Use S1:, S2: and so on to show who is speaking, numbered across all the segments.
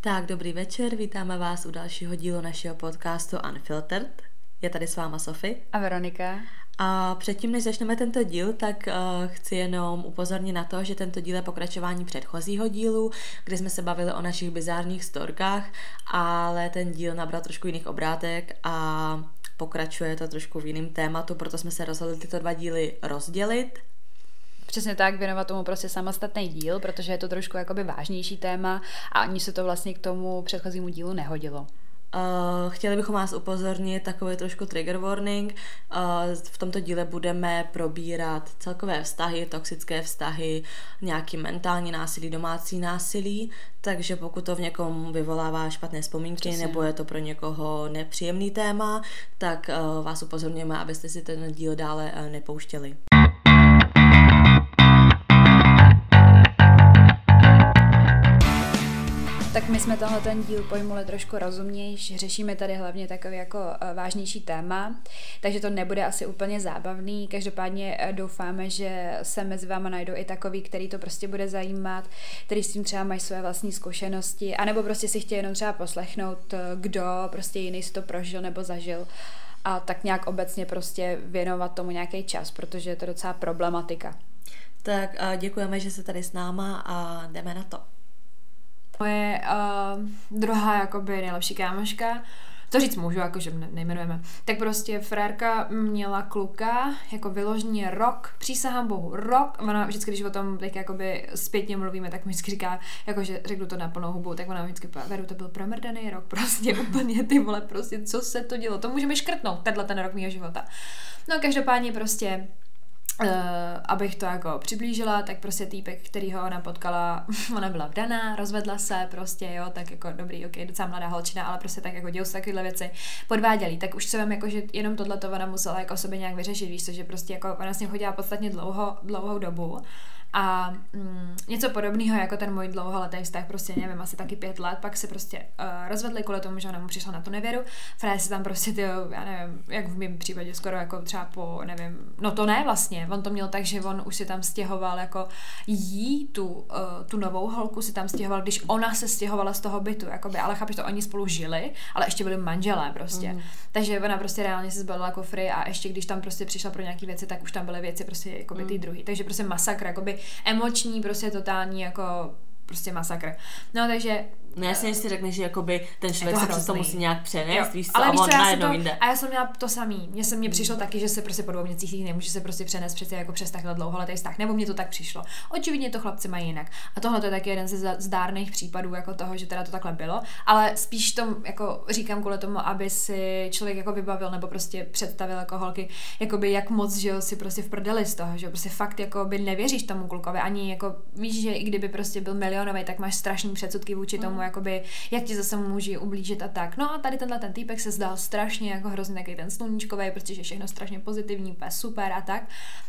S1: Tak, dobrý večer, vítáme vás u dalšího dílu našeho podcastu Unfiltered. Je tady s váma Sofie.
S2: A Veronika.
S1: A předtím, než začneme tento díl, tak uh, chci jenom upozornit na to, že tento díl je pokračování předchozího dílu, kde jsme se bavili o našich bizárních storkách, ale ten díl nabral trošku jiných obrátek a pokračuje to trošku v jiném tématu, proto jsme se rozhodli tyto dva díly rozdělit.
S2: Přesně tak, věnovat tomu prostě samostatný díl, protože je to trošku jakoby vážnější téma a ani se to vlastně k tomu předchozímu dílu nehodilo.
S1: Uh, chtěli bychom vás upozornit takový trošku trigger warning. Uh, v tomto díle budeme probírat celkové vztahy, toxické vztahy, nějaký mentální násilí, domácí násilí, takže pokud to v někom vyvolává špatné vzpomínky Přesně. nebo je to pro někoho nepříjemný téma, tak uh, vás upozorňujeme, abyste si ten díl dále uh, nepouštěli.
S2: Tak my jsme tenhle ten díl pojmuli trošku rozumnější, řešíme tady hlavně takový jako eh, vážnější téma, takže to nebude asi úplně zábavný. Každopádně eh, doufáme, že se mezi váma najdou i takový, který to prostě bude zajímat, který s tím třeba mají své vlastní zkušenosti, anebo prostě si chtějí jenom třeba poslechnout, eh, kdo prostě jiný si to prožil nebo zažil a tak nějak obecně prostě věnovat tomu nějaký čas, protože je to docela problematika.
S1: Tak děkujeme, že jste tady s náma a jdeme na to.
S2: Moje uh, druhá jakoby nejlepší kámoška, to říct můžu, jakože nejmenujeme, tak prostě frérka měla kluka, jako vyloženě rok, přísahám bohu, rok, ona vždycky, když o tom tak jakoby zpětně mluvíme, tak mi vždycky říká, jakože řeknu to na plnou hubu, tak ona vždycky říká, Veru, to byl promrdaný rok, prostě úplně ty vole, prostě co se to dělo, to můžeme škrtnout, tenhle ten rok mého života. No každopádně prostě Uh, abych to jako přiblížila, tak prostě týpek, který ho ona potkala, ona byla vdaná, rozvedla se prostě, jo, tak jako dobrý, ok, docela mladá holčina, ale prostě tak jako dělou se takovéhle věci, podváděli, tak už se vím jako, že jenom tohle to ona musela jako sobě nějak vyřešit, víš co, že prostě jako ona s ním chodila podstatně dlouho, dlouhou dobu a mm, něco podobného jako ten můj dlouholetý vztah, prostě nevím, asi taky pět let, pak se prostě uh, rozvedli kvůli tomu, že ona mu přišla na tu nevěru. Fréz se tam prostě, ty, já nevím, jak v mém případě skoro jako třeba po, nevím, no to ne vlastně, on to měl tak, že on už si tam stěhoval jako jí, tu, uh, tu novou holku si tam stěhoval, když ona se stěhovala z toho bytu, jakoby, ale chápeš to, oni spolu žili, ale ještě byli manželé prostě. Mm. Takže ona prostě reálně se zbalila kofry a ještě když tam prostě přišla pro nějaké věci, tak už tam byly věci prostě jako by ty mm. druhý. Takže prostě masakr, jakoby emoční, prostě totální jako prostě masakr. No takže
S1: No jasně, si řekneš, že jakoby ten člověk se přes to musí nějak přenést, víš co,
S2: ale víš co, já
S1: najednou
S2: to,
S1: jinde.
S2: A já jsem měla to samý. Mně se mně přišlo taky, že se prostě po dvou měsících nemůže se prostě přenést přece jako přes takhle dlouholetý vztah, nebo mně to tak přišlo. Očividně to chlapci mají jinak. A tohle to je taky jeden ze zdárných případů jako toho, že teda to takhle bylo, ale spíš tom jako říkám kvůli tomu, aby si člověk jako vybavil nebo prostě představil jako holky, jakoby jak moc, že jo, si prostě v prdeli z toho, že prostě fakt jako by nevěříš tomu klukovi, ani jako víš, že i kdyby prostě byl milionový, tak máš strašný předsudky vůči tomu, mm. Jakoby, jak ti zase může ublížit a tak. No a tady tenhle ten týpek se zdal strašně jako hrozně takový ten sluníčkový, protože všechno strašně pozitivní, úplně super a tak.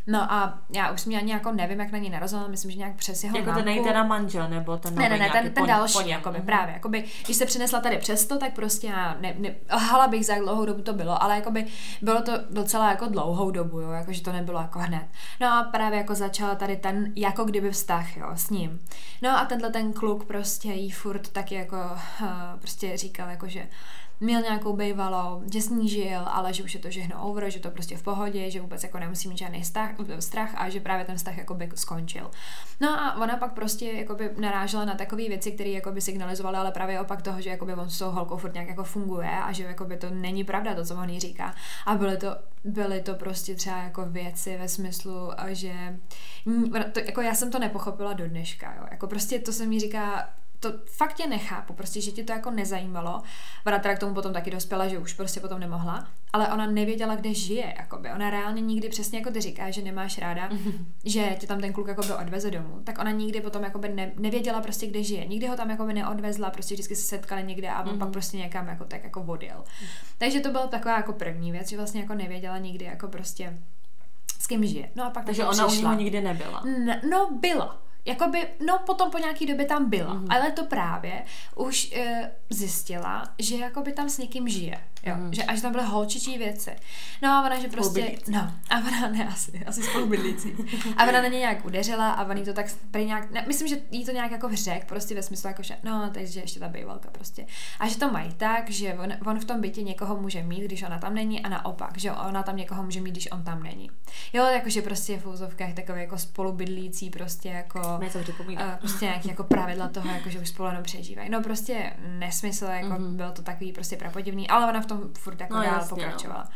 S2: No a já už jsem já nějak nevím, jak na ní narazila, myslím, že nějak přes jeho
S1: Jako ten není teda manžel, nebo ten
S2: Ne, ne, ne, ten, ten další,
S1: po
S2: jakoby, mm-hmm. právě, jakoby, když se přinesla tady přesto, tak prostě já ne, ne, hala bych za dlouhou dobu to bylo, ale jakoby bylo to docela jako dlouhou dobu, jo, jakože to nebylo jako hned. No a právě jako začala tady ten jako kdyby vztah, jo, s ním. No a tenhle ten kluk prostě jí furt taky jako uh, prostě říkal, jako že měl nějakou bejvalou, že snížil, ale že už je to žehno over, že to prostě v pohodě, že vůbec jako nemusí mít žádný strach, strach a že právě ten vztah jakoby skončil. No a ona pak prostě jakoby narážela na takové věci, které jakoby signalizovaly, ale právě opak toho, že jakoby on s tou holkou furt nějak jako funguje a že jakoby to není pravda, to, co on jí říká. A byly to, byly to prostě třeba jako věci ve smyslu, že to, jako já jsem to nepochopila do dneška, jo. Jako prostě to se mi říká, to fakt tě nechápu, prostě, že ti to jako nezajímalo. Ona teda k tomu potom taky dospěla, že už prostě potom nemohla, ale ona nevěděla, kde žije, jakoby. Ona reálně nikdy přesně jako ty říká, že nemáš ráda, mm-hmm. že tě tam ten kluk jako by odveze domů, tak ona nikdy potom jako by ne, nevěděla prostě, kde žije. Nikdy ho tam jako by neodvezla, prostě vždycky se setkali někde a on mm-hmm. pak prostě někam jako tak jako odjel. Mm-hmm. Takže to byla taková jako první věc, že vlastně jako nevěděla nikdy jako prostě s kým žije. No a pak
S1: Takže ona přišla. u něho nikdy nebyla.
S2: N- no, byla Jakoby, no potom po nějaký době tam byla, mm-hmm. ale to právě už e, zjistila, že jakoby tam s někým žije, jo, mm-hmm. že až tam byly holčičí věci. No a ona, že prostě, no, a ona, ne, asi, asi spolubydlící. A ona na ně nějak udeřila a ona to tak prý nějak, ne, myslím, že jí to nějak jako řek, prostě ve smyslu jako, že no, takže ještě ta bejvalka prostě. A že to mají tak, že on, on v tom bytě někoho může mít, když ona tam není a naopak, že ona tam někoho může mít, když on tam není. Jo, jakože prostě v úzovkách takový jako spolubydlící prostě jako
S1: něco připomíná.
S2: prostě nějaký jako pravidla toho, jako že už spolu jenom přežívají. No prostě nesmysl, jako mm-hmm. bylo to takový prostě prapodivný, ale ona v tom furt jako no, dál jasně, pokračovala. No.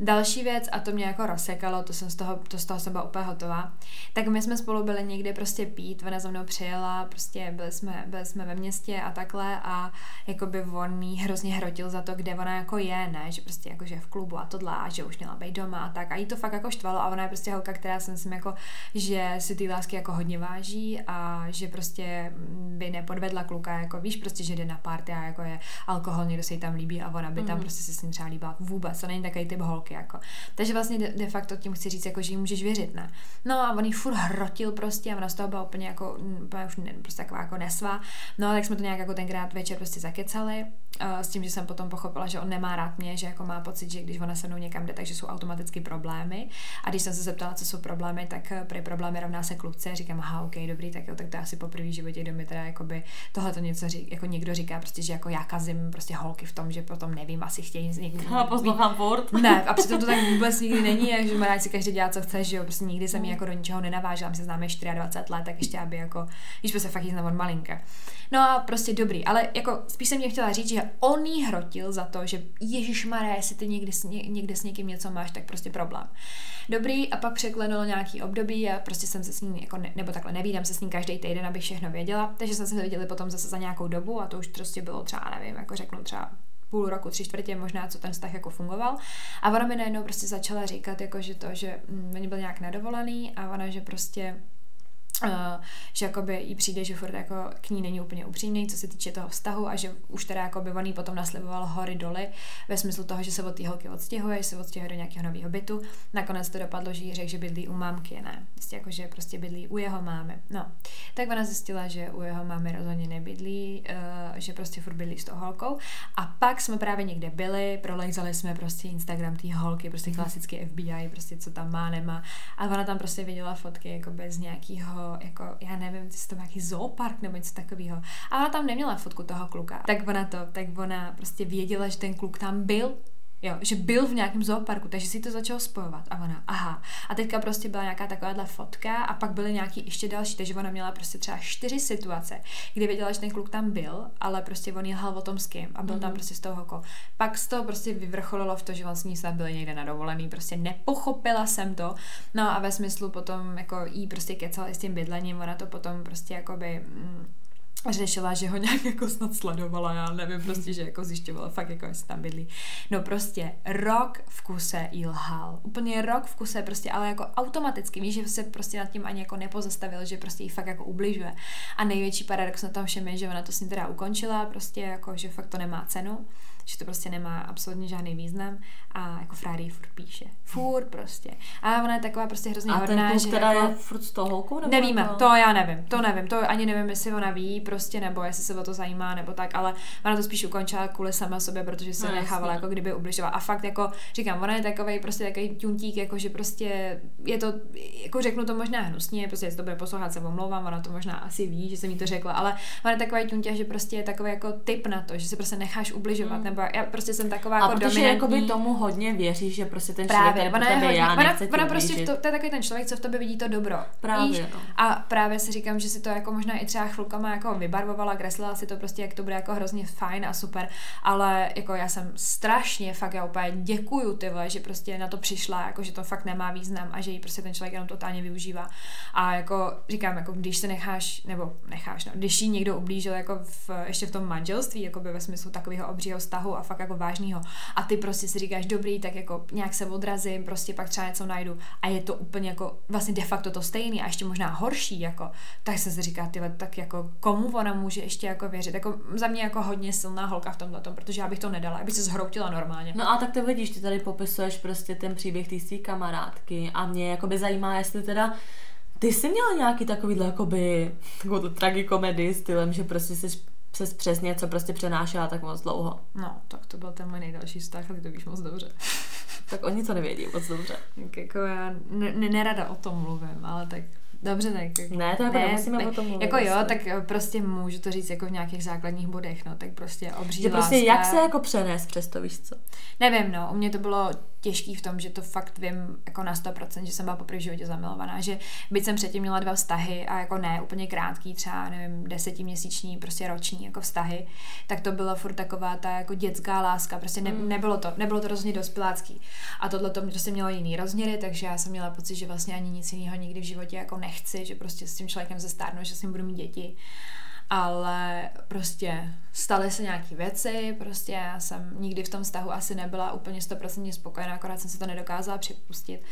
S2: Další věc, a to mě jako rozsekalo, to jsem z toho, to z toho jsem byla úplně hotová, tak my jsme spolu byli někde prostě pít, ona za mnou přijela, prostě byli jsme, byli jsme ve městě a takhle a jako by on jí hrozně hrotil za to, kde ona jako je, ne, že prostě jako že v klubu a tohle a že už měla být doma a tak a jí to fakt jako štvalo a ona je prostě holka, která si myslím jako, že si ty lásky jako hodně váží a že prostě by nepodvedla kluka, jako víš prostě, že jde na party a jako je alkohol, někdo se jí tam líbí a ona by tam mm. prostě se s ním třeba líbila vůbec, to není takový typ holky holky, jako. Takže vlastně de, de facto tím chci říct, jako, že jí můžeš věřit, ne? No a on jí furt hrotil prostě a ona z toho byla úplně jako, úplně už ne, prostě taková jako nesva. No a tak jsme to nějak jako tenkrát večer prostě zakecali s tím, že jsem potom pochopila, že on nemá rád mě, že jako má pocit, že když ona se mnou někam jde, takže jsou automaticky problémy. A když jsem se zeptala, co jsou problémy, tak eh, pro problémy rovná se kluce. Říkám, aha, ok, dobrý, tak jo, tak to asi poprvé v životě, kdo mi teda jakoby tohle to něco řík, jako někdo říká, prostě, že jako já kazím prostě holky v tom, že potom nevím, asi chtějí z někdy.
S1: A poslouchám furt.
S2: Ne, a přitom to tak vůbec nikdy není, že má si každý dělat, co chce, že jo, prostě nikdy jsem mi jako do ničeho nenavážela, my se známe 24 let, tak ještě aby jako, když se fakt jí od malinka. No a prostě dobrý, ale jako spíš jsem mě chtěla říct, že on jí hrotil za to, že Ježíš Maré, jestli ty někdy někde s někým něco máš, tak prostě problém. Dobrý, a pak překlenulo nějaký období a prostě jsem se s ním, jako ne, nebo takhle nevídám se s ním každý týden, abych všechno věděla, takže jsme se viděli potom zase za nějakou dobu a to už prostě bylo třeba, nevím, jako řeknu třeba půl roku, tři čtvrtě možná, co ten vztah jako fungoval. A ona mi najednou prostě začala říkat, jako, že to, že mm, oni byl nějak nedovolený a ona, že prostě Uh, že jakoby jí přijde, že furt jako k ní není úplně upřímný, co se týče toho vztahu a že už teda jako by on jí potom nasliboval hory doly ve smyslu toho, že se od té holky odstěhuje, že se odstěhuje do nějakého nového bytu. Nakonec to dopadlo, že jí řekl, že bydlí u mámky, ne. Prostě jako, že prostě bydlí u jeho mámy. No, tak ona zjistila, že u jeho mámy rozhodně nebydlí, uh, že prostě furt bydlí s tou holkou. A pak jsme právě někde byli, prolejzali jsme prostě Instagram té holky, prostě klasický FBI, prostě co tam má, nemá. A ona tam prostě viděla fotky jako bez nějakého jako, já nevím, jestli to nějaký zoopark nebo něco takového. A ona tam neměla fotku toho kluka. Tak ona to, tak ona prostě věděla, že ten kluk tam byl, Jo, že byl v nějakém zooparku, takže si to začalo spojovat. A ona, aha. A teďka prostě byla nějaká takováhle fotka a pak byly nějaký ještě další, takže ona měla prostě třeba čtyři situace, kdy věděla, že ten kluk tam byl, ale prostě on jel o tom s kým a byl mm-hmm. tam mhm. prostě z toho hoko. Pak z toho prostě vyvrcholilo v to, že on s ní snad byl někde na dovolený, prostě nepochopila jsem to. No a ve smyslu potom jako jí prostě kecali s tím bydlením, ona to potom prostě jakoby mm, řešila, že ho nějak jako snad sledovala, já nevím, prostě, že jako zjišťovala fakt jako jestli tam bydlí. No prostě rok v kuse jí lhal. Úplně rok v kuse prostě, ale jako automaticky, víš, že se prostě nad tím ani jako nepozastavil, že prostě jí fakt jako ubližuje. A největší paradox na tom všem je, že ona to s ním teda ukončila, prostě jako, že fakt to nemá cenu že to prostě nemá absolutně žádný význam a jako Frády furt píše. Furt prostě. A ona je taková prostě hrozně
S1: a
S2: hodná,
S1: ten
S2: že
S1: teda
S2: jako...
S1: je furt s tou holkou? Nebo
S2: Nevíme,
S1: jako...
S2: to já nevím, to nevím, to ani nevím, jestli ona ví prostě, nebo jestli se o to zajímá, nebo tak, ale ona to spíš ukončila kvůli sama sobě, protože se no, nechávala jako kdyby ubližovala. A fakt jako, říkám, ona je takový prostě takový tuntík, jako že prostě je to, jako řeknu to možná hnusně, prostě jestli to bude poslouchat, se omlouvám, ona to možná asi ví, že jsem jí to řekla, ale ona je takový tuntík, že prostě je takový jako typ na to, že se prostě necháš ubližovat, mm. Nebo já prostě jsem taková
S1: a
S2: jako
S1: protože
S2: dominantní.
S1: jakoby tomu hodně věří, že prostě ten
S2: právě,
S1: člověk
S2: ona
S1: je tebe,
S2: hodně,
S1: já
S2: ona, ona prostě v to, to, je takový ten člověk, co v tobě vidí to dobro.
S1: Právě,
S2: víš?
S1: no.
S2: A právě si říkám, že si to jako možná i třeba chvilkama jako vybarvovala, kreslila si to prostě, jak to bude jako hrozně fajn a super, ale jako já jsem strašně, fakt já úplně děkuju ty vole, že prostě na to přišla, jako že to fakt nemá význam a že jí prostě ten člověk jenom totálně využívá. A jako říkám, jako když se necháš, nebo necháš, no, když jí někdo ublížil jako v, ještě v tom manželství, jako by ve smyslu takového obřího vztahu a fakt jako vážného. A ty prostě si říkáš, dobrý, tak jako nějak se odrazím, prostě pak třeba něco najdu a je to úplně jako vlastně de facto to stejný a ještě možná horší, jako, tak se si říká, ty tak jako komu ona může ještě jako věřit, jako za mě jako hodně silná holka v tomhle tom, protože já bych to nedala, abych se zhroutila normálně.
S1: No a tak to vidíš, ty tady popisuješ prostě ten příběh té kamarádky a mě jako by zajímá, jestli teda ty jsi měla nějaký takovýhle, jakoby, takovou tu tragikomedii stylem, že prostě jsi přes přes něco prostě přenášela tak moc dlouho.
S2: No, tak to byl ten můj nejdelší vztah a ty to víš moc dobře.
S1: tak oni to nevědí moc dobře.
S2: Tak jako já ne, nerada o tom mluvím, ale tak Dobře, tak.
S1: Jako- ne, to jako ne, nemusíme tak, o tom mluvit.
S2: Jako jo, tak eh, prostě můžu to říct jako v nějakých základních bodech, no, tak prostě obří Že
S1: prostě láska. jak se jako přenést přes to, víš co?
S2: Nevím, no, u mě to bylo těžký v tom, že to fakt vím jako na 100%, že jsem byla poprvé v životě zamilovaná, že byť jsem předtím měla dva vztahy a jako ne úplně krátký, třeba nevím, desetiměsíční, prostě roční jako vztahy, tak to byla furt taková ta jako dětská láska, prostě ne, mm. nebylo to, nebylo to rozhodně dospělácký. A tohle to prostě mělo jiný rozměry, takže já jsem měla pocit, že vlastně ani nic jiného nikdy v životě jako nechci, že prostě s tím člověkem zestárnu, že s ním budu mít děti ale prostě staly se nějaké věci, prostě já jsem nikdy v tom vztahu asi nebyla úplně stoprocentně spokojená, akorát jsem se to nedokázala připustit.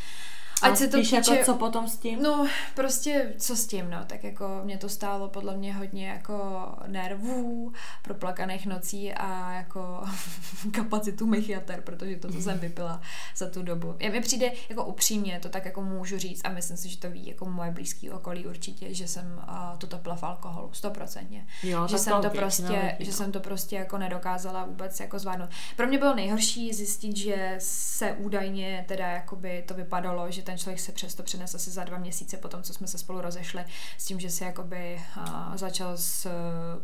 S1: Ať se to týče, jako co potom s tím?
S2: No, prostě co s tím, no, tak jako mě to stálo podle mě hodně jako nervů, proplakaných nocí a jako kapacitu mých jater, protože to, co jsem vypila za tu dobu. Já mi přijde jako upřímně, to tak jako můžu říct a myslím si, že to ví jako moje blízké okolí určitě, že jsem uh, to topila v alkoholu, stoprocentně. Že jsem to prostě, že jsem to prostě jako nedokázala vůbec jako zvládnout. Pro mě bylo nejhorší zjistit, že se údajně teda jakoby to vypadalo, že ten člověk se přesto přenesl asi za dva měsíce po tom, co jsme se spolu rozešli, s tím, že se jakoby uh, začal s,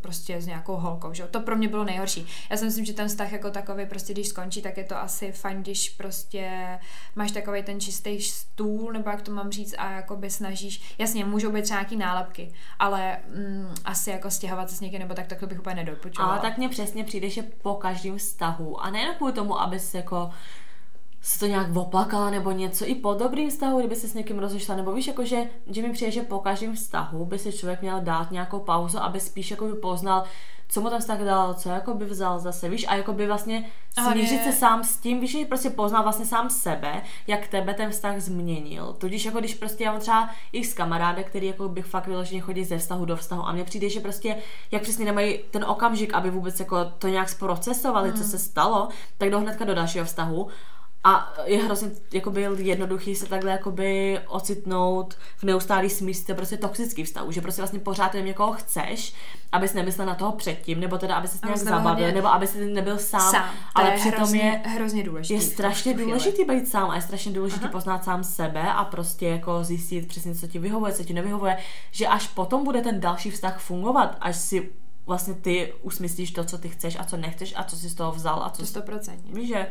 S2: prostě s nějakou holkou, že? To pro mě bylo nejhorší. Já si myslím, že ten vztah jako takový prostě, když skončí, tak je to asi fajn, když prostě máš takový ten čistý stůl, nebo jak to mám říct, a jakoby snažíš, jasně, můžou být nějaký nálepky, ale mm, asi jako stěhovat se s někým, nebo tak, tak to bych úplně nedopočovala.
S1: Ale tak mně přesně přijde, že po každém vztahu, a nejen kvůli tomu, abys jako se to nějak oplakala nebo něco i po dobrým vztahu, kdyby se s někým rozešla, nebo víš, jako že, mi přijde, že po každém vztahu by si člověk měl dát nějakou pauzu, aby spíš jako by poznal, co mu ten vztah dal, co jako by vzal zase, víš, a jako by vlastně smířit se sám s tím, víš, že prostě poznal vlastně sám sebe, jak tebe ten vztah změnil. Tudíž jako když prostě já mám třeba i s kamarádek, který jako bych fakt vyloženě chodí ze vztahu do vztahu a mně přijde, že prostě jak přesně nemají ten okamžik, aby vůbec jako to nějak zprocesovali, mm. co se stalo, tak do hnedka do dalšího vztahu a je hrozně jakoby, jednoduchý se takhle jakoby ocitnout v neustálý smístě prostě toxický vztahu, že prostě vlastně pořád jen někoho chceš, abys nemyslel na toho předtím, nebo teda aby se nějak zabavil, hodně... nebo aby si nebyl sám,
S2: sám.
S1: ale přitom
S2: hrozně,
S1: je
S2: hrozně důležitý.
S1: Je strašně důležitý být sám a je strašně důležitý Aha. poznat sám sebe a prostě jako zjistit přesně, co ti vyhovuje, co ti nevyhovuje, že až potom bude ten další vztah fungovat, až si vlastně ty usmyslíš to, co ty chceš a co nechceš a co jsi z toho vzal a co...
S2: To 100%.
S1: Víš, že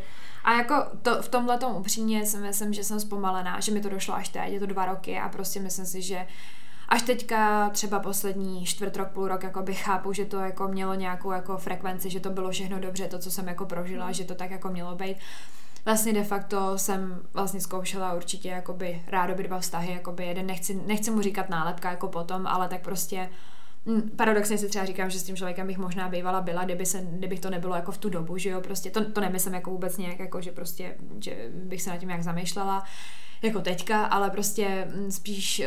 S2: a jako to, v tomhle tom upřímně si myslím, že jsem zpomalená, že mi to došlo až teď, je to dva roky a prostě myslím si, že až teďka třeba poslední čtvrt rok, půl rok, jako bych chápu, že to jako mělo nějakou jako frekvenci, že to bylo všechno dobře, to, co jsem jako prožila, že to tak jako mělo být. Vlastně de facto jsem vlastně zkoušela určitě jakoby rádoby dva vztahy, jakoby jeden, nechci, nechci mu říkat nálepka jako potom, ale tak prostě Mm, paradoxně si třeba říkám, že s tím člověkem bych možná bývala byla, kdyby se, kdybych to nebylo jako v tu dobu, že jo, prostě to, to nemyslím jako vůbec nějak, jako že prostě, že bych se na tím nějak zamýšlela, jako teďka, ale prostě spíš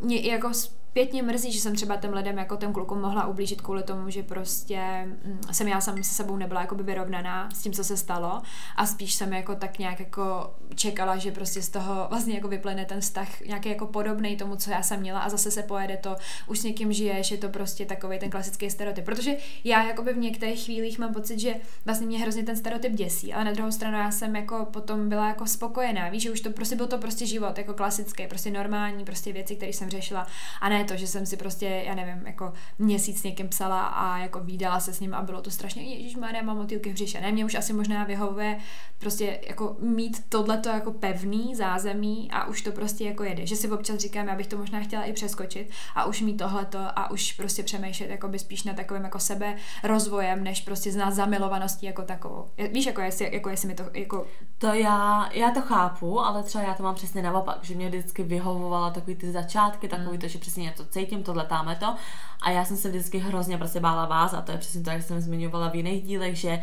S2: uh, mě jako zpětně mrzí, že jsem třeba těm lidem jako těm klukům mohla ublížit kvůli tomu, že prostě mm, jsem já jsem se sebou nebyla jako by vyrovnaná s tím, co se stalo. A spíš jsem jako tak nějak jako čekala, že prostě z toho vlastně jako vyplyne ten vztah nějaký jako podobný tomu, co já jsem měla. A zase se pojede to, už s někým žiješ, je to prostě takový ten klasický stereotyp. Protože já jako by v některých chvílích mám pocit, že vlastně mě hrozně ten stereotyp děsí, ale na druhou stranu já jsem jako potom byla jako spokojená, víš, že už to prostě byl to prostě život, jako klasický, prostě normální, prostě věci, které jsem řešila. A ne to, že jsem si prostě, já nevím, jako měsíc s někým psala a jako výdala se s ním a bylo to strašně, Ježíš Maria, mám motýlky v břiše. Ne, mě už asi možná vyhovuje prostě jako mít tohleto jako pevný zázemí a už to prostě jako jede. Že si občas říkám, já bych to možná chtěla i přeskočit a už mít tohleto a už prostě přemýšlet jako by spíš na takovém jako sebe rozvojem, než prostě znát zamilovaností jako takovou. Víš, jako jestli, jako jestli mi to jako...
S1: To já, já to chápu, ale třeba já to mám přesně naopak, že mě vždycky vyhovovala takový ty začátky, takový mm. to, že přesně něco cítím, tohle, táme to. A já jsem se vždycky hrozně prostě bála vás a to je přesně to, jak jsem zmiňovala v jiných dílech, že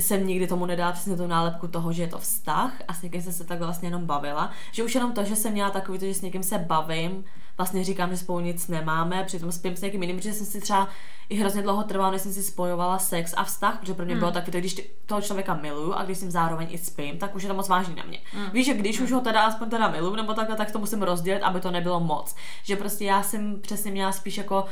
S1: jsem nikdy tomu nedala přesně tu nálepku toho, že je to vztah a s někým jsem se tak vlastně jenom bavila. Že už jenom to, že jsem měla takový to, že s někým se bavím, vlastně říkám, že spolu nic nemáme, přitom spím s někým jiným, protože jsem si třeba i hrozně dlouho trvala, než jsem si spojovala sex a vztah, protože pro mě hmm. bylo takový to, když toho člověka miluju a když ním zároveň i spím, tak už je to moc vážný na mě. Hmm. Víš, že když hmm. už ho teda aspoň teda miluju nebo takhle, tak to musím rozdělit, aby to nebylo moc. Že prostě já jsem přesně měla spíš jako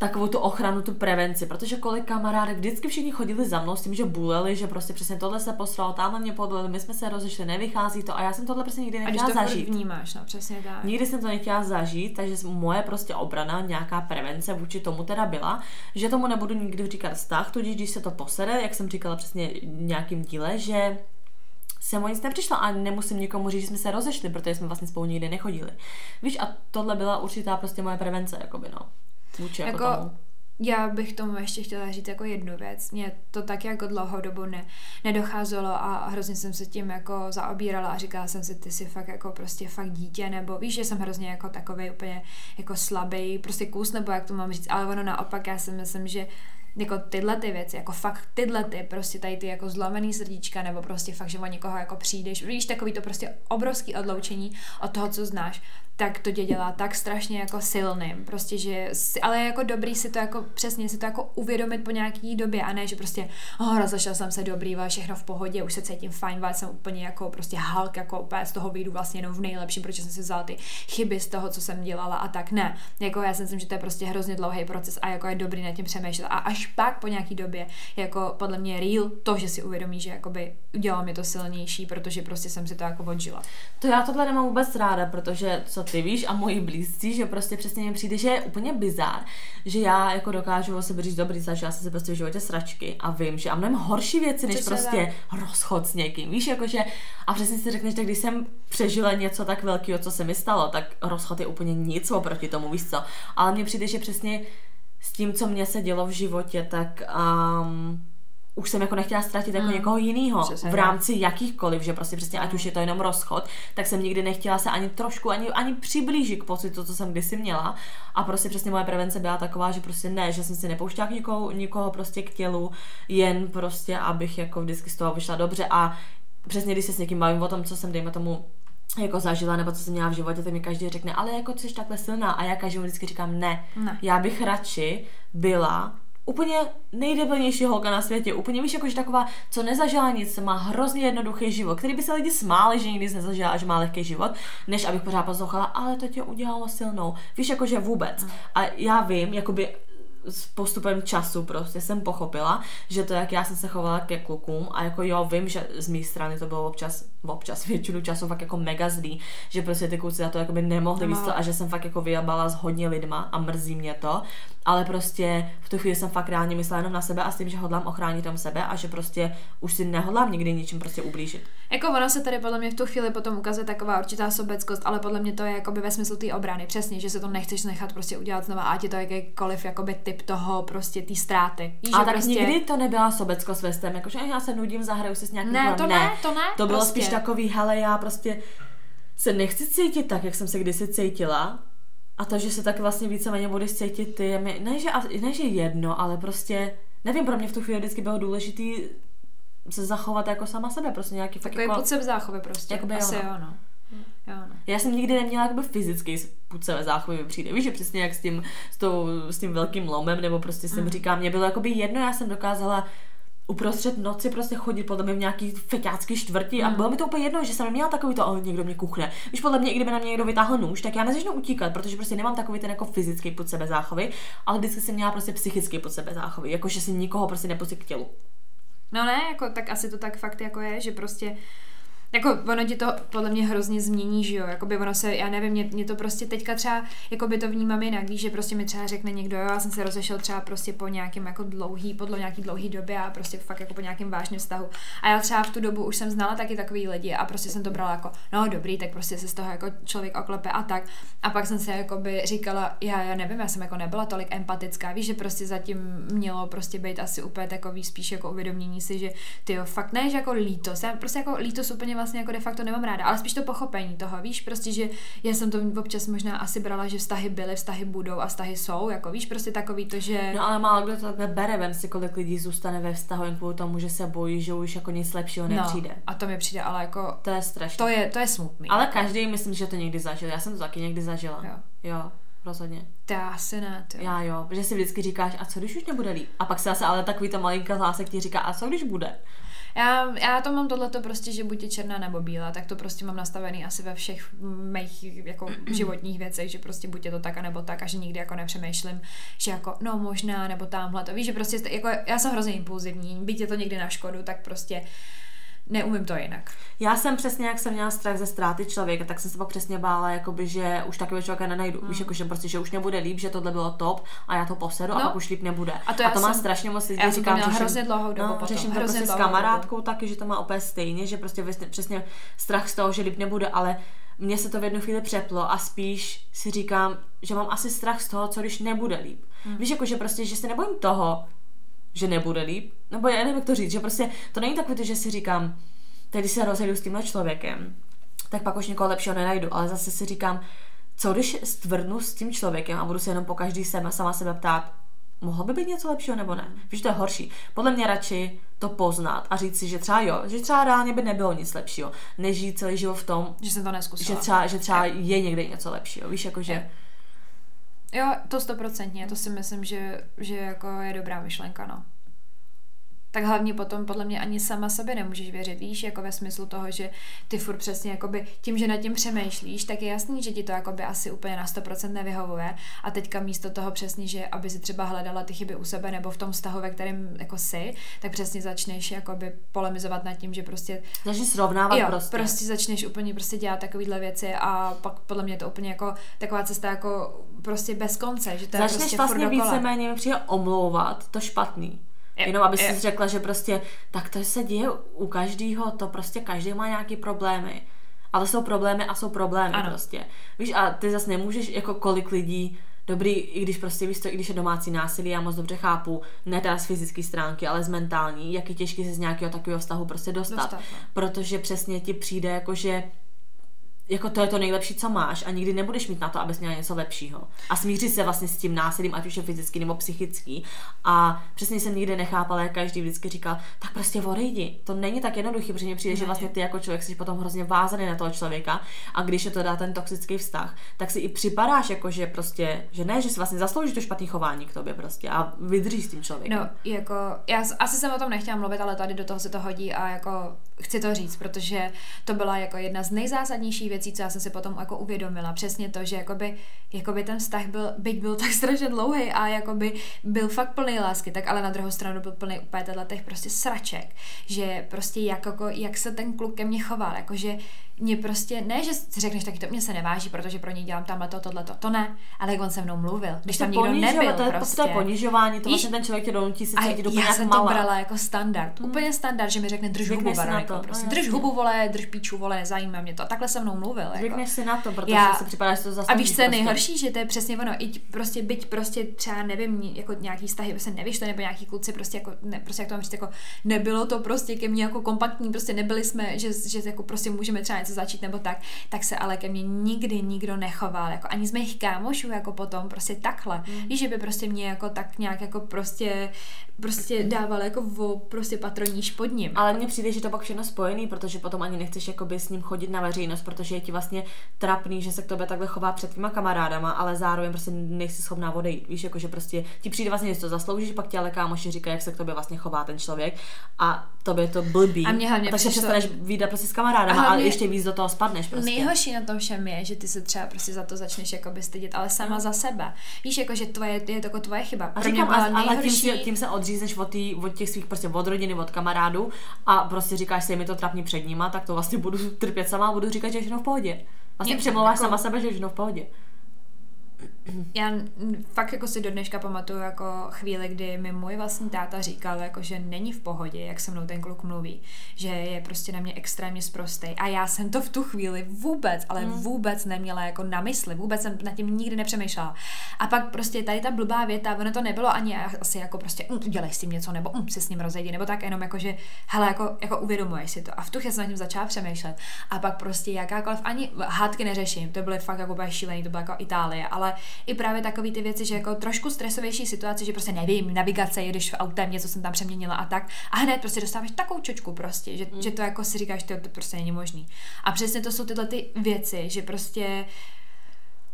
S1: takovou tu ochranu, tu prevenci, protože kolik kamarádek vždycky všichni chodili za mnou s tím, že buleli, že prostě přesně tohle se poslalo, tam mě podleli, my jsme se rozešli, nevychází to a já jsem tohle prostě nikdy nechtěla
S2: a když
S1: to
S2: zažít. vnímáš, no přesně tak.
S1: Nikdy jsem to nechtěla zažít, takže moje prostě obrana, nějaká prevence vůči tomu teda byla, že tomu nebudu nikdy říkat vztah, tudíž když se to posere, jak jsem říkala přesně nějakým díle, že jsem o nic nepřišla a nemusím nikomu říct, že jsme se rozešli, protože jsme vlastně spolu nikdy nechodili. Víš, a tohle byla určitá prostě moje prevence, jakoby no vůči jako, jako tomu.
S2: Já bych tomu ještě chtěla říct jako jednu věc. Mě to tak jako dlouhou dobu ne, nedocházelo a hrozně jsem se tím jako zaobírala a říkala jsem si, ty jsi fakt jako prostě fakt dítě, nebo víš, že jsem hrozně jako takový úplně jako slabý, prostě kus, nebo jak to mám říct, ale ono naopak, já si myslím, že jako tyhle ty věci, jako fakt tyhle ty, prostě tady ty jako zlomený srdíčka, nebo prostě fakt, že o někoho jako přijdeš, víš, takový to prostě obrovský odloučení od toho, co znáš, tak to tě dělá tak strašně jako silným, prostě, že, si, ale jako dobrý si to jako přesně si to jako uvědomit po nějaký době a ne, že prostě, oh, rozešel jsem se dobrý, všechno v pohodě, už se cítím fajn, jsem úplně jako prostě halk, jako úplně z toho vyjdu vlastně jenom v nejlepším, protože jsem si vzal ty chyby z toho, co jsem dělala a tak ne. Jako já si myslím, že to je prostě hrozně dlouhý proces a jako je dobrý nad tím přemýšlet a až pak po nějaký době, jako podle mě real to, že si uvědomí, že jakoby udělalo mi to silnější, protože prostě jsem si to jako odžila.
S1: To já tohle nemám vůbec ráda, protože co ty víš a moji blízcí, že prostě přesně mi přijde, že je úplně bizár, že já jako dokážu o sebe říct dobrý, zažila jsem se prostě v životě sračky a vím, že a mnohem horší věci, než přesně prostě tak. rozchod s někým. Víš, jakože a přesně si řekneš, že když jsem přežila něco tak velkého, co se mi stalo, tak rozchod je úplně nic oproti tomu, víš co. Ale mně přijde, že přesně s tím, co mě se dělo v životě, tak um, už jsem jako nechtěla ztratit jako mm. někoho jiného v rámci jakýchkoliv, že prostě přesně ať už je to jenom rozchod, tak jsem nikdy nechtěla se ani trošku, ani, ani přiblížit k pocitu, co jsem kdysi měla. A prostě přesně moje prevence byla taková, že prostě ne, že jsem si nepouštěla k nikoho, nikoho prostě k tělu, jen prostě, abych jako vždycky z toho vyšla dobře a přesně když se s někým bavím o tom, co jsem, dejme tomu, jako zažila, nebo co jsem měla v životě, tak mi každý řekne, ale jako jsi takhle silná a já každému vždycky říkám ne. ne. Já bych radši byla úplně nejdebilnější holka na světě, úplně víš, jakože taková, co nezažila nic, má hrozně jednoduchý život, který by se lidi smáli, že nikdy nezažila že má lehký život, než abych pořád poslouchala, ale to tě udělalo silnou. Víš, jakože vůbec. A já vím, jakoby s postupem času prostě jsem pochopila, že to, jak já jsem se chovala ke klukům a jako jo, vím, že z mé strany to bylo občas, občas většinu času fakt jako mega zlý, že prostě ty kluci za to jako by nemohli víc a že jsem fakt jako vyjabala s hodně lidma a mrzí mě to, ale prostě v tu chvíli jsem fakt reálně myslela jenom na sebe a s tím, že hodlám ochránit tam sebe a že prostě už si nehodlám nikdy ničím prostě ublížit.
S2: Jako ono se tady podle mě v tu chvíli potom ukazuje taková určitá sobeckost, ale podle mě to je jakoby ve smyslu té obrany, přesně, že se to nechceš nechat prostě udělat znova, ať je to jakýkoliv jakoby typ toho prostě té ztráty.
S1: Víš, a tak prostě... nikdy to nebyla sobeckost ve stém, jakože já se nudím, zahraju si s nějakým
S2: Ne, to ne, ne, to ne.
S1: To bylo prostě. spíš takový, hele, já prostě se nechci cítit tak, jak jsem se kdysi cítila, a to, že se tak vlastně víceméně budeš cítit ty, je mi, ne, že, ne, že jedno, ale prostě, nevím, pro mě v tu chvíli vždycky bylo důležitý se zachovat jako sama sebe, prostě nějaký
S2: fakt jako... put záchovy prostě, jakoby asi jo, no.
S1: Jo, no. Já jsem nikdy neměla jakoby fyzický put záchovy mi přijde. Víš, že přesně jak s tím, s, tou, s tím velkým lomem, nebo prostě jsem mm. říkám, mě bylo jakoby jedno, já jsem dokázala uprostřed noci prostě chodit podle mě v nějaký feťácký čtvrti mm. a bylo mi to úplně jedno, že jsem neměla takový to, oh, někdo mě kuchne. Víš, podle mě, i kdyby na mě někdo vytáhl nůž, tak já nezačnu utíkat, protože prostě nemám takový ten jako fyzický pod sebe záchovy, ale vždycky jsem měla prostě psychický pod sebe záchovy, jako že si nikoho prostě nepustí k tělu.
S2: No ne, jako tak asi to tak fakt jako je, že prostě jako ono ti to podle mě hrozně změní, že jo, jakoby ono se, já nevím, mě, mě to prostě teďka třeba, jako by to vnímám jinak, víš, že prostě mi třeba řekne někdo, jo, já jsem se rozešel třeba prostě po nějakém jako dlouhý, podle nějaký dlouhý době a prostě fakt jako po nějakém vážném vztahu. A já třeba v tu dobu už jsem znala taky takový lidi a prostě jsem to brala jako, no dobrý, tak prostě se z toho jako člověk oklepe a tak. A pak jsem se jako by říkala, já, já nevím, já jsem jako nebyla tolik empatická, víš, že prostě zatím mělo prostě být asi úplně takový spíš jako uvědomění si, že ty jo, fakt ne, že jako lítost, já prostě jako lítost úplně vlastně jako de facto nemám ráda, ale spíš to pochopení toho, víš, prostě, že já jsem to občas možná asi brala, že vztahy byly, vztahy budou a vztahy jsou, jako víš, prostě takový to, že...
S1: No ale málo kdo to takhle bere, vem si, kolik lidí zůstane ve vztahu jen kvůli tomu, že se bojí, že už jako nic lepšího nepřijde.
S2: No, a to mi přijde, ale jako...
S1: To je strašné.
S2: To je, to je smutný.
S1: Ale každý, myslím, že to někdy zažil. Já jsem to taky někdy zažila.
S2: Jo.
S1: Jo, rozhodně.
S2: To já asi ne, ty.
S1: Já jo, protože si vždycky říkáš, a co když už nebude líp? A pak se zase ale takový ta malinká hlásek ti říká, a co když bude?
S2: Já, já to mám tohleto prostě, že buď je černá nebo bílá, tak to prostě mám nastavený asi ve všech mých jako životních věcech, že prostě buď je to tak, nebo tak a že nikdy jako nepřemýšlím, že jako no možná, nebo tamhle to. Víš, že prostě jako já jsem hrozně impulzivní, byť je to někdy na škodu, tak prostě neumím to jinak.
S1: Já jsem přesně, jak jsem měla strach ze ztráty člověka, tak jsem se pak přesně bála, jakoby, že už takového člověka nenajdu. Mm. Víš, jako, že prostě, že už nebude líp, že tohle bylo top a já to posedu no. a pak už líp nebude.
S2: A to,
S1: a to má
S2: jsem,
S1: strašně moc lidí.
S2: Já
S1: říkám,
S2: jsem to hrozně dlouhou dobu
S1: no,
S2: potom.
S1: řeším to prostě s kamarádkou taky, že to má opět stejně, že prostě přesně strach z toho, že líp nebude, ale mně se to v jednu chvíli přeplo a spíš si říkám, že mám asi strach z toho, co když nebude líp. Mm. Víš, jako, že prostě, že se nebojím toho, že nebude líp, nebo já nevím, jak to říct, že prostě to není takové, že si říkám, teď když se rozejdu s tímhle člověkem, tak pak už někoho lepšího nenajdu, ale zase si říkám, co když stvrdnu s tím člověkem a budu se jenom po každý sama, sama sebe ptát, mohlo by být něco lepšího nebo ne? Víš, to je horší. Podle mě radši to poznat a říct si, že třeba jo, že třeba reálně by nebylo nic lepšího, než žít celý život v tom,
S2: že jsem to neskusila.
S1: Že třeba, že třeba je někde něco lepšího. Víš, jakože...
S2: Jo, to stoprocentně, to si myslím, že, že jako je dobrá myšlenka, no tak hlavně potom podle mě ani sama sobě nemůžeš věřit, víš, jako ve smyslu toho, že ty furt přesně jakoby tím, že nad tím přemýšlíš, tak je jasný, že ti to jakoby asi úplně na 100% nevyhovuje a teďka místo toho přesně, že aby si třeba hledala ty chyby u sebe nebo v tom vztahu, ve kterém jako jsi, tak přesně začneš jakoby polemizovat nad tím, že prostě
S1: začneš srovnávat
S2: jo,
S1: prostě.
S2: prostě začneš úplně prostě dělat takovéhle věci a pak podle mě je to úplně jako taková cesta jako prostě bez konce, že to
S1: začneš
S2: je prostě
S1: vlastně víceméně přijde omlouvat to špatný. Jenom aby si řekla, že prostě tak to se děje u každého, to prostě každý má nějaký problémy. Ale jsou problémy a jsou problémy ano. prostě. Víš, a ty zase nemůžeš, jako kolik lidí, dobrý, i když prostě víš to, i když je domácí násilí, já moc dobře chápu, ne teda z fyzické stránky, ale z mentální, jak je těžké se z nějakého takového vztahu prostě dostat. dostat no. Protože přesně ti přijde jako, že jako to je to nejlepší, co máš a nikdy nebudeš mít na to, abys měla něco lepšího. A smířit se vlastně s tím násilím, ať už je fyzický nebo psychický. A přesně jsem nikdy nechápala, jak každý vždycky říkal, tak prostě odejdi. To není tak jednoduché, protože mi přijde, ne. že vlastně ty jako člověk jsi potom hrozně vázaný na toho člověka a když je to dá ten toxický vztah, tak si i připadáš jako, že prostě, že ne, že si vlastně zaslouží to špatný chování k tobě prostě a vydrží s tím člověkem.
S2: No, jako, já asi jsem o tom nechtěla mluvit, ale tady do toho se to hodí a jako chci to říct, protože to byla jako jedna z nejzásadnějších věcí, co já jsem si potom jako uvědomila. Přesně to, že jakoby, jakoby ten vztah byl, byť byl tak strašně dlouhý a jakoby byl fakt plný lásky, tak ale na druhou stranu byl plný úplně těch prostě sraček, že prostě jak, jako, jak se ten kluk ke mně choval, jakože mě prostě, ne, že si řekneš taky to mě se neváží, protože pro něj dělám tamhle to, tohle to, to ne, ale jak on se mnou mluvil, když tam nikdo nebyl
S1: to je
S2: prostě.
S1: To je ponižování, to vlastně ten člověk tě donutí si cítit úplně
S2: já jsem
S1: malá.
S2: to brala jako standard, hmm. úplně standard, že mi řekne drž hubu, Veroniko, to. prostě, no, drž hubu, vole, drž píču, vole, zajímá mě to. A takhle se mnou mluvil. Jako.
S1: Zvykneš si na to, protože já, se připadá, že to zase.
S2: A víš, co je prostě. nejhorší, že to je přesně ono, i prostě byť prostě třeba nevím, jako nějaký vztahy, prostě nevíš to, nebo nějaký kluci, prostě jako, ne, prostě jak to mám říct, jako nebylo to prostě ke mně jako kompaktní, prostě nebyli jsme, že, že jako prostě můžeme třeba něco začít nebo tak tak se ale ke mně nikdy nikdo nechoval, jako ani z mých kámošů, jako potom, prostě takhle. Mm. Víš, že by prostě mě jako tak nějak jako prostě prostě dával jako vo, prostě patroníž pod ním.
S1: Ale mně přijde, že to pak všechno spojený, protože potom ani nechceš jakoby s ním chodit na veřejnost, protože je ti vlastně trapný, že se k tobě takhle chová před tvýma kamarádama, ale zároveň prostě nejsi schopná odejít. Víš, jako že prostě ti přijde vlastně, že to zasloužíš, pak ti ale kámoši říkají, jak se k tobě vlastně chová ten člověk a tobě to blbý.
S2: A mě hlavně
S1: a takže přestaneš to... výdat prostě s kamarádama, ale ještě víc do toho spadneš prostě.
S2: Nejhorší na tom všem je, že ty se třeba prostě za to začneš jakoby stydět, ale sama no. za sebe. Víš, jako že tvoje, je to jako tvoje chyba.
S1: A říkám, ale, ale tím, si, tím se odřízneš od, tý, od těch svých prostě od rodiny, od kamarádů a prostě říkáš si, mi to trapný před nima, tak to vlastně budu trpět sama a budu říkat, že je všechno v pohodě. Vlastně přemlouváš jako... sama sebe, že je všechno v pohodě.
S2: Já fakt jako si do dneška pamatuju jako chvíli, kdy mi můj vlastní táta říkal, jako, že není v pohodě, jak se mnou ten kluk mluví, že je prostě na mě extrémně sprostej. A já jsem to v tu chvíli vůbec, ale mm. vůbec neměla jako na mysli, vůbec jsem nad tím nikdy nepřemýšlela. A pak prostě tady ta blbá věta, ono to nebylo ani asi jako prostě mm, dělej s tím něco, nebo mm, se s ním rozejdi, nebo tak jenom jako, že hele, jako, jako uvědomuješ si to. A v tu chvíli jsem nad tím začala přemýšlet. A pak prostě jakákoliv, ani hádky neřeším, to byly fakt jako šílený, to bylo jako Itálie, ale i právě takové ty věci, že jako trošku stresovější situace, že prostě nevím, navigace, jedeš v autem, něco jsem tam přeměnila a tak. A hned prostě dostáváš takovou čočku prostě, že, mm. že to jako si říkáš, to, to prostě není možný. A přesně to jsou tyhle ty věci, že prostě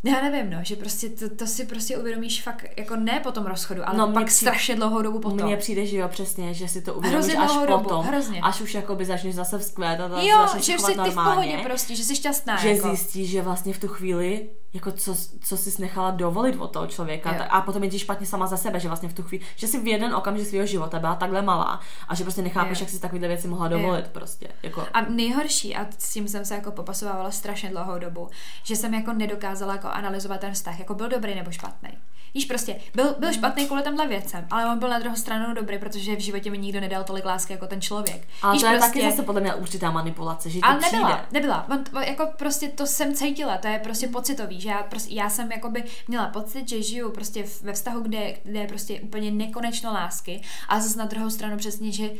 S2: já nevím, no, že prostě to, to si prostě uvědomíš fakt, jako ne po tom rozchodu, ale no, pak přijde, strašně dlouhou dobu potom.
S1: Mně přijde, že jo, přesně, že si to uvědomíš hrozně až dobu, potom, hrozně. až už jakoby začneš zase vzkvétat a
S2: jo, že už jsi ty v pohodě prostě, že jsi šťastná.
S1: Že jako. zjistíš, že vlastně v tu chvíli jako co, co jsi nechala dovolit od toho člověka jo. a potom je ti špatně sama za sebe, že vlastně v tu chvíli, že si v jeden okamžik svého života byla takhle malá a že prostě nechápeš, jo. jak si takovéhle věci mohla dovolit jo. prostě. Jako.
S2: A nejhorší, a s tím jsem se jako popasovala strašně dlouhou dobu, že jsem jako nedokázala jako analyzovat ten vztah, jako byl dobrý nebo špatný. Víš, prostě byl, byl špatný kvůli tomhle věcem, ale on byl na druhou stranu dobrý, protože v životě mi nikdo nedal tolik lásky jako ten člověk.
S1: Ale
S2: Víš,
S1: to je prostě... taky zase podle mě určitá manipulace, že
S2: ale nebyla, přijde. nebyla. On, jako prostě to jsem cítila, to je prostě pocitový, že já, prostě, já jsem jakoby měla pocit, že žiju prostě ve vztahu, kde, kde je prostě úplně nekonečno lásky a zase na druhou stranu přesně, že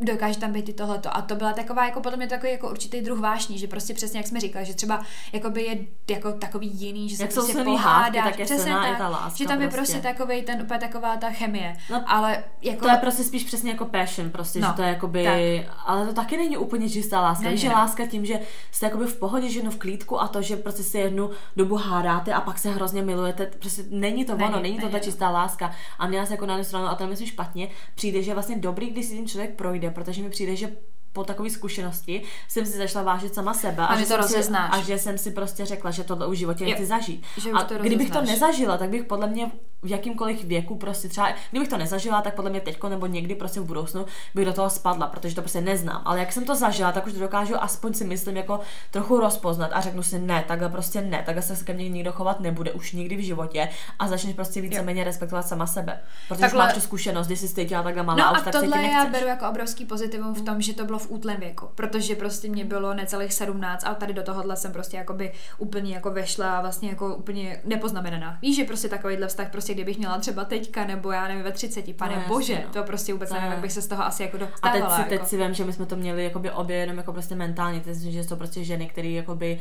S2: dokáže tam být i tohleto. A to byla taková, jako podle mě takový jako určitý druh vášní, že prostě přesně jak jsme říkali, že třeba jakoby je jako takový jiný, že
S1: jak
S2: se prostě
S1: pohádá, tak přesně tak, ta láska,
S2: že tam je prostě, prostě takový ten úplně taková ta chemie. No, ale jako...
S1: To je prostě spíš přesně jako passion, prostě, no, že to je jakoby, tak. ale to taky není úplně čistá láska, ne, že láska tím, že jste jakoby v pohodě, že v klídku a to, že prostě si jednu dobu hádáte a pak se hrozně milujete, prostě není to ono, není, to ta čistá láska. A mě se jako na jednu stranu, a to myslím špatně, přijde, že vlastně dobrý, když si ten člověk projde, protože mi přijde, že po takové zkušenosti jsem si začala vážit sama sebe
S2: a, a, že,
S1: to
S2: si,
S1: a že jsem si prostě řekla, že tohle už v životě nechci zažít. Že a to kdybych to nezažila, tak bych podle mě v jakýmkoliv věku prostě třeba, kdybych to nezažila, tak podle mě teďko nebo někdy prostě v budoucnu bych do toho spadla, protože to prostě neznám. Ale jak jsem to zažila, tak už to dokážu aspoň si myslím jako trochu rozpoznat a řeknu si ne, takhle prostě ne, takhle se ke mně nikdo chovat nebude už nikdy v životě a začneš prostě víceméně respektovat sama sebe. Protože takhle... máš tu zkušenost, když jsi cítila takhle malá
S2: no
S1: a už tak
S2: tohle já beru jako obrovský pozitivum v tom, že to bylo v útlém věku, protože prostě mě bylo necelých 17 a tady do tohohle jsem prostě jakoby úplně jako vešla a vlastně jako úplně nepoznamenaná. Víš, že prostě takovýhle vztah, prostě kdybych měla třeba teďka, nebo já nevím, ve 30, pane no, bože, no. to prostě vůbec nevím, jak bych se z toho asi jako dostávala.
S1: A teď si,
S2: jako.
S1: teď si vím, že my jsme to měli jakoby obě jenom jako prostě mentálně, teď, že jsou prostě ženy, které jakoby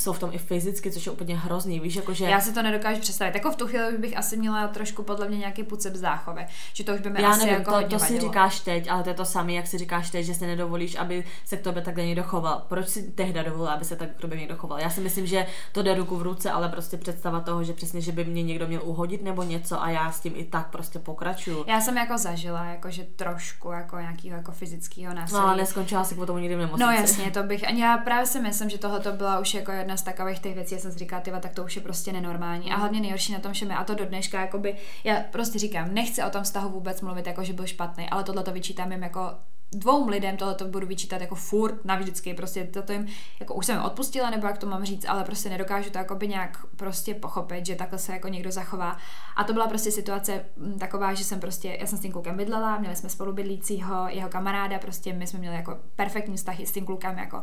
S1: jsou v tom i fyzicky, což je úplně hrozný, víš, jakože...
S2: Já si to nedokážu představit. Jako v tu chvíli bych asi měla trošku podle mě nějaký puceb záchove, že to už by mi Já asi nevím, jako
S1: to, to si říkáš teď, ale to je to samé, jak si říkáš teď, že si nedovolíš, aby se k tobě takhle někdo choval. Proč si tehda dovolila, aby se tak k tobě někdo choval? Já si myslím, že to jde ruku v ruce, ale prostě představa toho, že přesně, že by mě někdo měl uhodit nebo něco a já s tím i tak prostě pokračuju.
S2: Já jsem jako zažila, jakože trošku jako nějakého jako fyzického násilí.
S1: No ale neskončila si k tomu nikdy v
S2: nemocnici. No jasně, to bych, ani já právě si myslím, že tohle to byla už jako jedna z takových těch věcí, já jsem si říkala, tyva, tak to už je prostě nenormální. A hlavně nejhorší na tom všem je, a to do dneška, jakoby, já prostě říkám, nechci o tom vztahu vůbec mluvit, jako že byl špatný, ale tohle to vyčítám jim jako dvou lidem tohle to budu vyčítat jako furt navždycky, prostě to jim, jako už jsem jim odpustila, nebo jak to mám říct, ale prostě nedokážu to jako by nějak prostě pochopit, že takhle se jako někdo zachová. A to byla prostě situace mm, taková, že jsem prostě, já jsem s tím klukem bydlela, měli jsme spolubydlícího, jeho kamaráda, prostě my jsme měli jako perfektní vztahy s tím klukem, jako.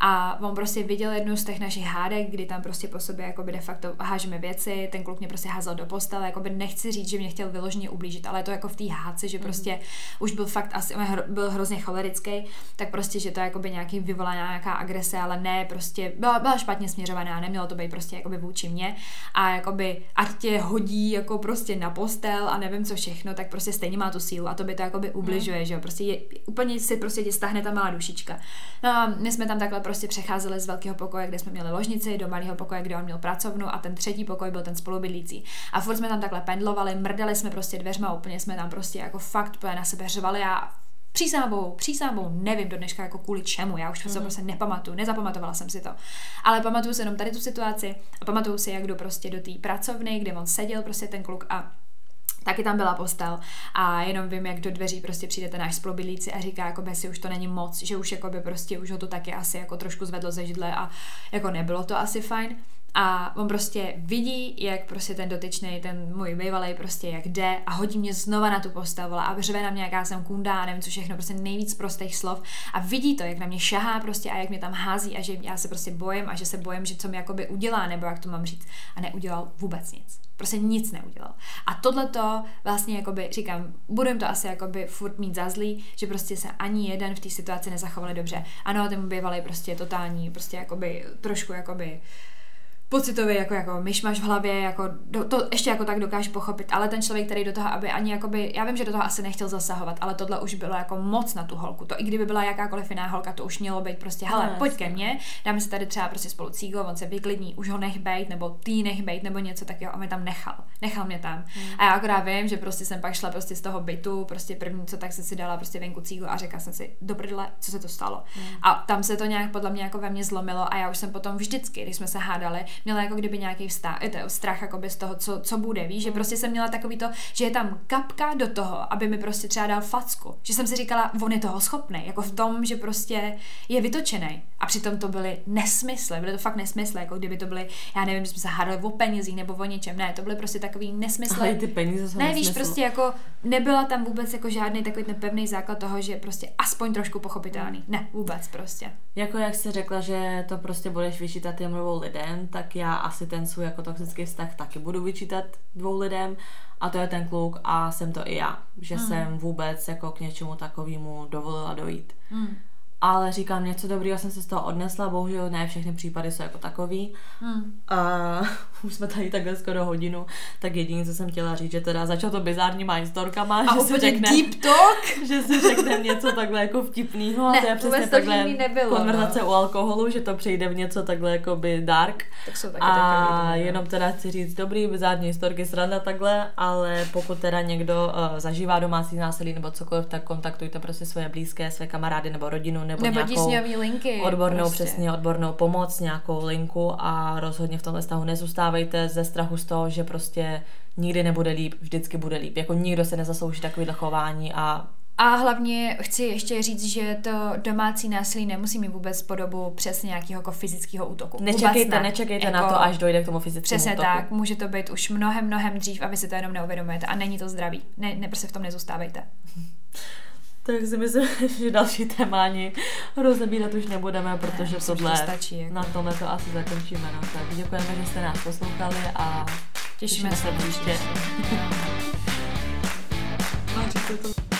S2: A on prostě viděl jednu z těch našich hádek, kdy tam prostě po sobě jako by de facto hážeme věci, ten kluk mě prostě házel do postele, jako by nechci říct, že mě chtěl vyloženě ublížit, ale to jako v té hádce, že mhm. prostě mm. už byl fakt asi, byl hrozně hrozně cholerický, tak prostě, že to jakoby nějaký vyvolá nějaká agrese, ale ne, prostě byla, byla špatně směřovaná, nemělo to být prostě jakoby vůči mě a jakoby ať tě hodí jako prostě na postel a nevím co všechno, tak prostě stejně má tu sílu a to by to jakoby ubližuje, hmm. že jo, prostě je, úplně si prostě tě stahne ta malá dušička. No a my jsme tam takhle prostě přecházeli z velkého pokoje, kde jsme měli ložnici, do malého pokoje, kde on měl pracovnu a ten třetí pokoj byl ten spolubydlící. A furt jsme tam takhle pendlovali, mrdali jsme prostě dveřma, úplně jsme tam prostě jako fakt na sebe řvali a Přísáhou, přísáhou, nevím do dneška jako kvůli čemu, já už mm. se prostě nepamatuju, nezapamatovala jsem si to. Ale pamatuju si jenom tady tu situaci a pamatuju si, jak jdu prostě do té pracovny, kde on seděl, prostě ten kluk a taky tam byla postel a jenom vím, jak do dveří prostě přijde ten náš spolubydlící a říká, jako si už to není moc, že už jako by prostě už ho to taky asi jako trošku zvedlo ze židle a jako nebylo to asi fajn. A on prostě vidí, jak prostě ten dotyčný, ten můj bývalý prostě jak jde a hodí mě znova na tu postavu a řve na mě, jaká jsem kundá, nevím co všechno, prostě nejvíc prostých slov a vidí to, jak na mě šahá prostě a jak mě tam hází a že já se prostě bojím a že se bojím, že co mi jakoby udělá, nebo jak to mám říct a neudělal vůbec nic. Prostě nic neudělal. A tohle to vlastně jakoby, říkám, budeme to asi jakoby furt mít za zlý, že prostě se ani jeden v té situaci nezachovali dobře. Ano, ten bývalý prostě totální, prostě jakoby trošku jakoby pocitově jako, jako myšmaš v hlavě, jako do, to ještě jako tak dokáže pochopit, ale ten člověk, který do toho, aby ani jakoby, já vím, že do toho asi nechtěl zasahovat, ale tohle už bylo jako moc na tu holku. To i kdyby byla jakákoliv jiná holka, to už mělo být prostě, hele, no, pojď ke mně, dáme si tady třeba prostě spolu cígo, on se vyklidní, už ho nech bejt, nebo ty nech bejt, nebo něco takového, a mě tam nechal. Nechal mě tam. Hmm. A já akorát vím, že prostě jsem pak šla prostě z toho bytu, prostě první, co tak jsem si dala prostě venku cígo a řekla jsem si, do prdele, co se to stalo. Hmm. A tam se to nějak podle mě jako ve mně zlomilo a já už jsem potom vždycky, když jsme se hádali, měla jako kdyby nějaký vztah, strach jakoby z toho, co, co bude, víš, že prostě jsem měla takový to, že je tam kapka do toho, aby mi prostě třeba dal facku, že jsem si říkala, on je toho schopný, jako v tom, že prostě je vytočený a přitom to byly nesmysly, byly to fakt nesmysly, jako kdyby to byly, já nevím, že jsme se hádali o penězích nebo o něčem, ne, to byly prostě takový nesmysly.
S1: Ale ty peníze jsou
S2: Ne, víš, prostě jako nebyla tam vůbec jako žádný takový ten pevný základ toho, že prostě aspoň trošku pochopitelný. Ne, vůbec prostě.
S1: Jako jak jsi řekla, že to prostě budeš vyčítat těm lidem, tak já asi ten svůj jako toxický vztah taky budu vyčítat dvou lidem a to je ten kluk a jsem to i já, že mm. jsem vůbec jako k něčemu takovému dovolila dojít. Mm ale říkám, něco dobrého jsem se z toho odnesla, bohužel ne všechny případy jsou jako takový. Hmm. A už jsme tady takhle skoro hodinu, tak jediné, co jsem chtěla říct, že teda začal to bizárníma historkama,
S2: a
S1: že
S2: si řekne, deep talk,
S1: že si řekne něco takhle jako vtipného, a to je přesně takhle nebylo, konverzace no. u alkoholu, že to přejde v něco takhle jako by dark.
S2: Tak jsou taky
S1: a
S2: takový,
S1: no. jenom teda chci říct, dobrý bizární historky, sranda takhle, ale pokud teda někdo uh, zažívá domácí násilí nebo cokoliv, tak kontaktujte prostě svoje blízké, své kamarády nebo rodinu nebo,
S2: nebo
S1: nějakou
S2: linky,
S1: odbornou, prostě. přesně odbornou pomoc, nějakou linku a rozhodně v tomhle stavu nezůstávejte ze strachu z toho, že prostě nikdy nebude líp, vždycky bude líp. Jako nikdo se nezaslouží takovýhle chování a
S2: a hlavně chci ještě říct, že to domácí násilí nemusí mít vůbec podobu přes nějakého jako fyzického útoku.
S1: Nečekejte, ne. nečekejte jako, na to, až dojde k tomu fyzickému
S2: Přesně
S1: útoku.
S2: tak, může to být už mnohem, mnohem dřív a vy si to jenom neuvědomujete a není to zdravý. Ne, ne prostě v tom nezůstávejte.
S1: Tak si myslím, že další téma ani rozebírat už nebudeme, protože ne, tohle, to stačí, jako. na tomhle to asi zakončíme. No. Tak děkujeme, že jste nás poslouchali a
S2: těšíme, těšíme se příště.
S1: no.